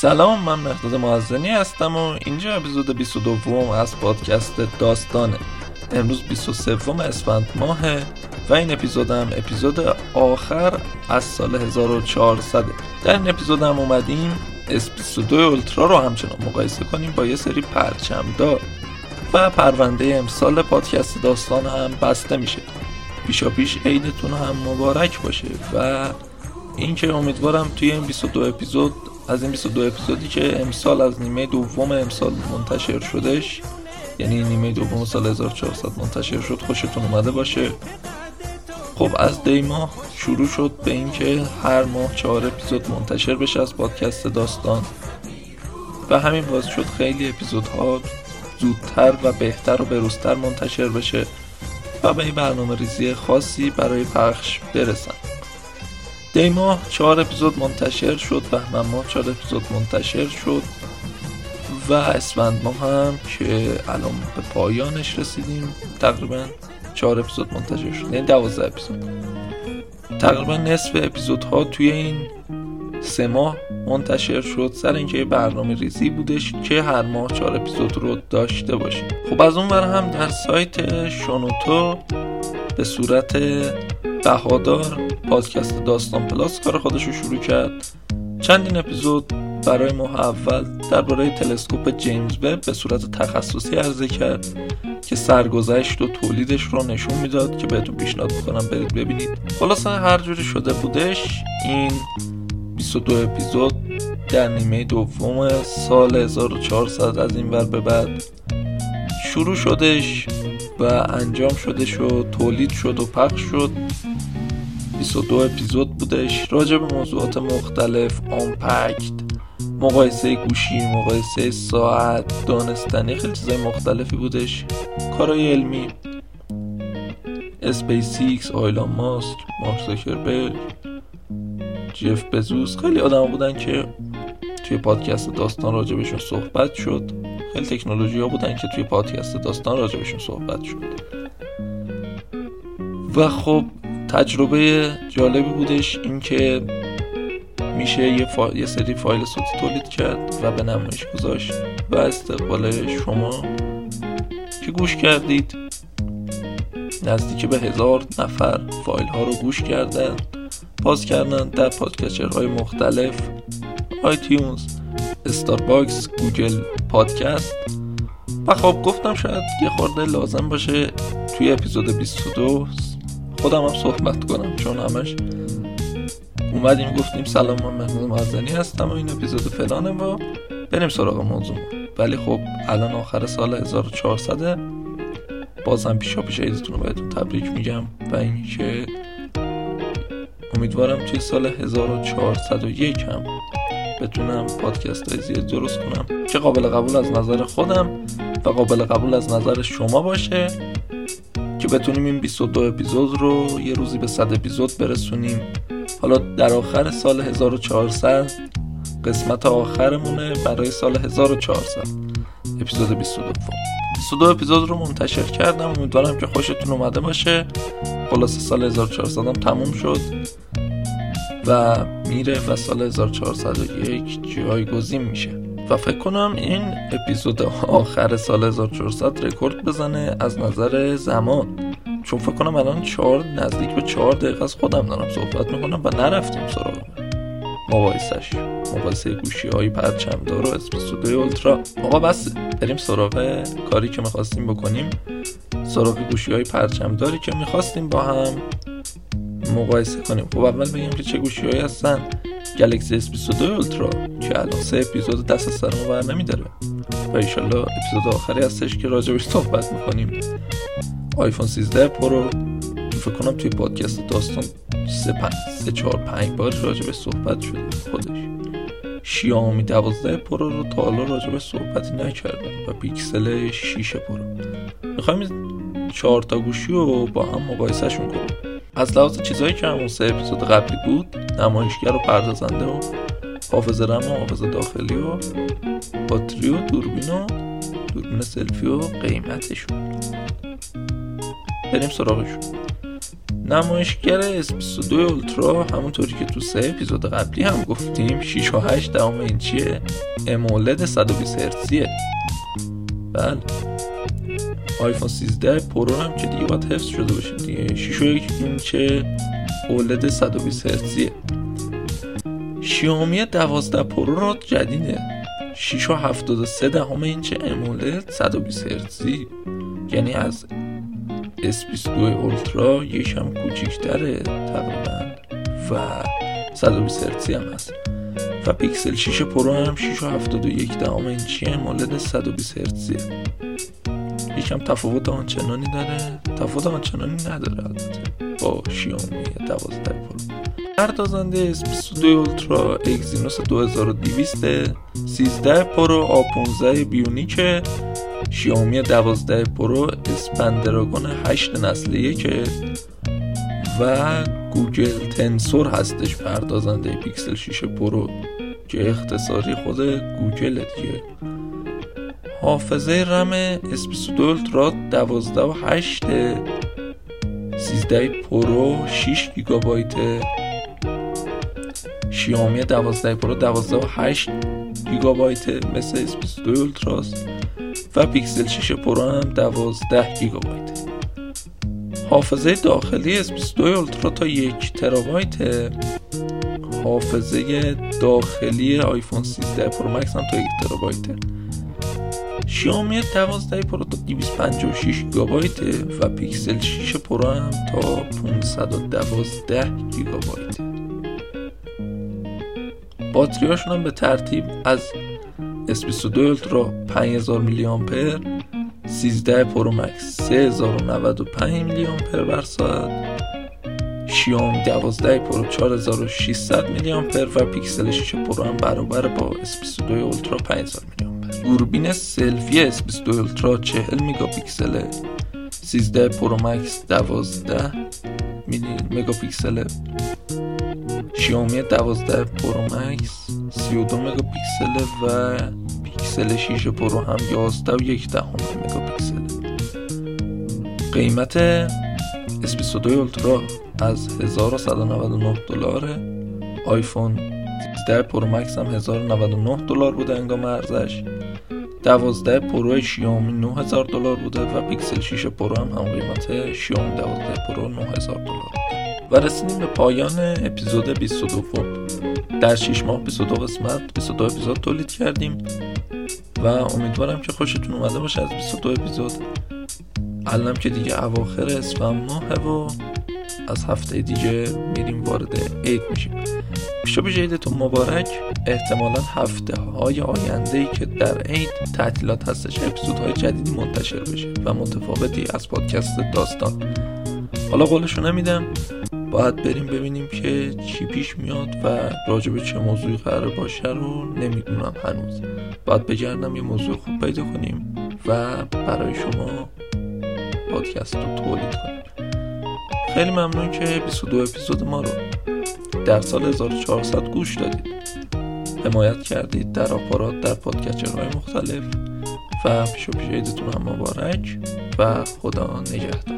سلام من مهداد معزنی هستم و اینجا اپیزود 22 از پادکست داستانه امروز 23 اسفند ماهه و این اپیزودم اپیزود آخر از سال 1400 در این اپیزودم اومدیم S22 اولترا رو همچنان مقایسه کنیم با یه سری پرچمدار و پرونده امسال پادکست داستان هم بسته میشه. پیشا پیش عیدتون هم مبارک باشه و اینکه امیدوارم توی این 22 اپیزود از این 22 اپیزودی که امسال از نیمه دوم امسال منتشر شدش یعنی نیمه دوم سال 1400 منتشر شد خوشتون اومده باشه. خب از دی ماه شروع شد به اینکه هر ماه چهار اپیزود منتشر بشه از پادکست داستان. و همین باز شد خیلی اپیزودها زودتر و بهتر و بروزتر منتشر بشه و به این برنامه ریزی خاصی برای پخش برسن. دی ماه چهار اپیزود منتشر شد بهمن ماه چهار اپیزود منتشر شد و اسفند ماه هم که الان به پایانش رسیدیم تقریبا چهار اپیزود منتشر شد یعنی دوازده اپیزود. تقریبا نصف اپیزودها توی این سه ماه منتشر شد سر اینکه برنامه ریزی بودش که هر ماه چهار اپیزود رو داشته باشیم. خب از اون هم در سایت شونوتو به صورت بهادار پادکست داستان پلاس کار خودش رو شروع کرد. چندین اپیزود برای ماه اول درباره تلسکوپ جیمز وب به صورت تخصصی عرضه کرد که سرگذشت و تولیدش رو نشون می‌داد که بهتون پیشنهاد می‌کنم برید ببینید. خلاصه هر جوری شده بودش این 22 اپیزود در نیمه دوم سال 1400 از این ور به بعد شروع شدش. و انجام شده و تولید شد و پخش شد. 22 اپیزود بودش. راجع به موضوعات مختلف Unpacked مقایسه گوشی مقایسه ساعت دانستنی خیلی چیزای مختلفی بودش. کارهای علمی. اسپیسیکس آیلان ماسک مارک زاکربرگ جف بزوس. خیلی آدم بودن که توی پادکست داستان راجبشون صحبت شد. خیلی تکنولوژی ها بودن که توی پادکست داستان راجبشون صحبت شد و خب تجربه جالبی بودش اینکه میشه یه, یه سری فایل صوتی تولید کرد و به نمایش گذاشت و استقبال شما که گوش کردید. نزدیک به هزار نفر فایل ها رو گوش کردن باز کردن در های مختلف iTunes Castbox Google Podcast. و خب گفتم شاید یه خورده لازم باشه توی اپیزود 22 خودم هم صحبت کنم چون همش اومدیم گفتیم سلام من محمود معزنی هستم و این اپیزود فلانه و بریم سراغ موضوع. ولی خب الان آخر سال 1400 بازم پیشا پیش عیدتون رو بهتون تبریک میگم. و اینکه امیدوارم توی سال 1401 هم بتونم پادکست های زیاد درست کنم. که قابل قبول از نظر خودم و قابل قبول از نظر شما باشه که بتونیم این 22 اپیزود رو یه روزی به 100 اپیزود برسونیم. حالا در آخر سال 1400 قسمت آخرمونه برای سال 1400 اپیزود 22 22 اپیزود رو منتشر کردم. امیدوارم که خوشتون اومده باشه. خلاص سال 1400 هم تموم شد. و میره و سال 1401 جایگزین میشه. و فکر کنم این اپیزود آخر سال 1400 رکورد بزنه از نظر زمان. چون فکر کنم الان چهار نزدیک به چهار دقیقه از خودم دارم صحبت می‌کنم و نرفتیم سراغ. مقایسش. مقایسه گوشی های پرچمدار و اسپیسودوی اولترا. آقا پس بریم سراغ کاری که می‌خواستیم بکنیم. سراغ گوشی های پرچمداری که می‌خواستیم با هم مقایسه کنیم. خب اول بگیم که چه گوشی هایی هستن؟ Galaxy S22 Ultra که الان سه اپیزود دست سر ما بر نمیداره. و ایشالله اپیزود آخری هستش که راجبش صحبت می‌کنیم. آیفون 13 Pro. فکر کنم توی پادکست داستان سه پنج سه چهار پنج بار راجبش صحبت شده خودش. Xiaomi 12 Pro رو تا حالا راجبش صحبتی نکردم و پیکسل 6 Pro. می‌خوایم چهار تا گوشی رو با هم مقایسهشون کنیم. از لحاظ چیزهایی که همون سه اپیزود قبلی بود نمایشگر و پردازنده و حافظه رم و حافظه داخلی و باتری و دوربین و دوربین سلفی و قیمتشون. بریم سراغشون. نمایشگر S22 Ultra همونطوری که تو سه اپیزود قبلی هم گفتیم 6 و 8 دهم اینچی AMOLED 120 هرتزیه. بله. آیفون 13 Pro هم که دیگه باید حفظ شده باشه دیگه. 6 و 1 اینچ OLED 120 هرتزیه. Xiaomi 12 Pro رو جدیده. 6 و 73 دهم اینچ AMOLED 120 هرتزی. یعنی از S22 Ultra یکم کوچیکتره تقریبا. و 120 هرتزی هم هست. و پیکسل 6 Pro هم 6 و 71 دهم اینچی AMOLED 120 هرتزیه. یکم تفاوت آنچنانی داره. تفاوت آنچنانی نداره البته. با Xiaomi 12 Pro پردازنده S22 Ultra Exynos 2200 13 Pro A15 Bionic Xiaomi 12 Pro Snapdragon 8 نسل 1 و Google Tensor هستش. پردازنده پیکسل 6 Pro. که اختصاصی خود گوگل دیگه حافظه رم S22 Ultra 12 و 8 13 Pro 6 گیگابایت. Xiaomi 12 Pro 12 و 8 گیگابایت. مثل S22 Ultra ست و پیکسل 6 Pro هم 12 گیگابایت. حافظه داخلی S22 Ultra تا یک ترابایت. حافظه داخلی آیفون 13 Pro Max هم تا یک ترابایت. Xiaomi 12 Pro تا 256 گیگابایت و پیکسل 6 Pro هم تا 512 گیگابایت. باتریاشون هم به ترتیب از S22 Ultra 5000 میلی آمپر 13 Pro Max 3095 میلی آمپر بر ساعت شیائومی 12 Pro 4600 میلی آمپر و پیکسل 6 Pro هم برابر با S22 Ultra 5000 میلی آمپر دوربین سلفی S22 Ultra 40 مگاپیکسل 13 Pro Max 12 میلی مگاپیکسل شیائومی 12 Pro Max 32 مگاپیکسل و پیکسل 6 Pro هم 11 و 1 دهم مگاپیکسل. قیمت S22 Ultra از 1199 دلار. آیفون 13 Pro Max هم 1099 دلار بوده هنگام عرضش. 12 Pro شیائومی 9000 دلار بوده و پیکسل 6 Pro هم هم قیمت شیائومی 12 Pro 9000 دلار. و رسیدیم به پایان اپیزود 22 در 6 ماه 22 قسمت 22 اپیزود تولید کردیم و امیدوارم که خوشتون اومده باشه از 22 اپیزود. الانم که دیگه اواخر اسفند ماهه و از هفته دیگه میریم وارد عید میشیم. پیش عیدتون مبارک. احتمالا هفته های آینده ای که در عید تعطیلات هستش اپیزودهای جدیدی منتشر بشه و متفاوتی از پادکست داستان. حالا قولشو نمیدم. باید بریم ببینیم که چی پیش میاد و راجب چه موضوعی قرار باشه رو نمی‌دونم هنوز. باید بگردم یه موضوع خوب پیدا کنیم و برای شما پادکست رو تولید کنیم. خیلی ممنون که 22 اپیزود ما رو در سال 1400 گوش دادید. حمایت کردید در آپارات در پادکسترهای مختلف. و پیش و پیش هم مبارک و خدا نگهدار.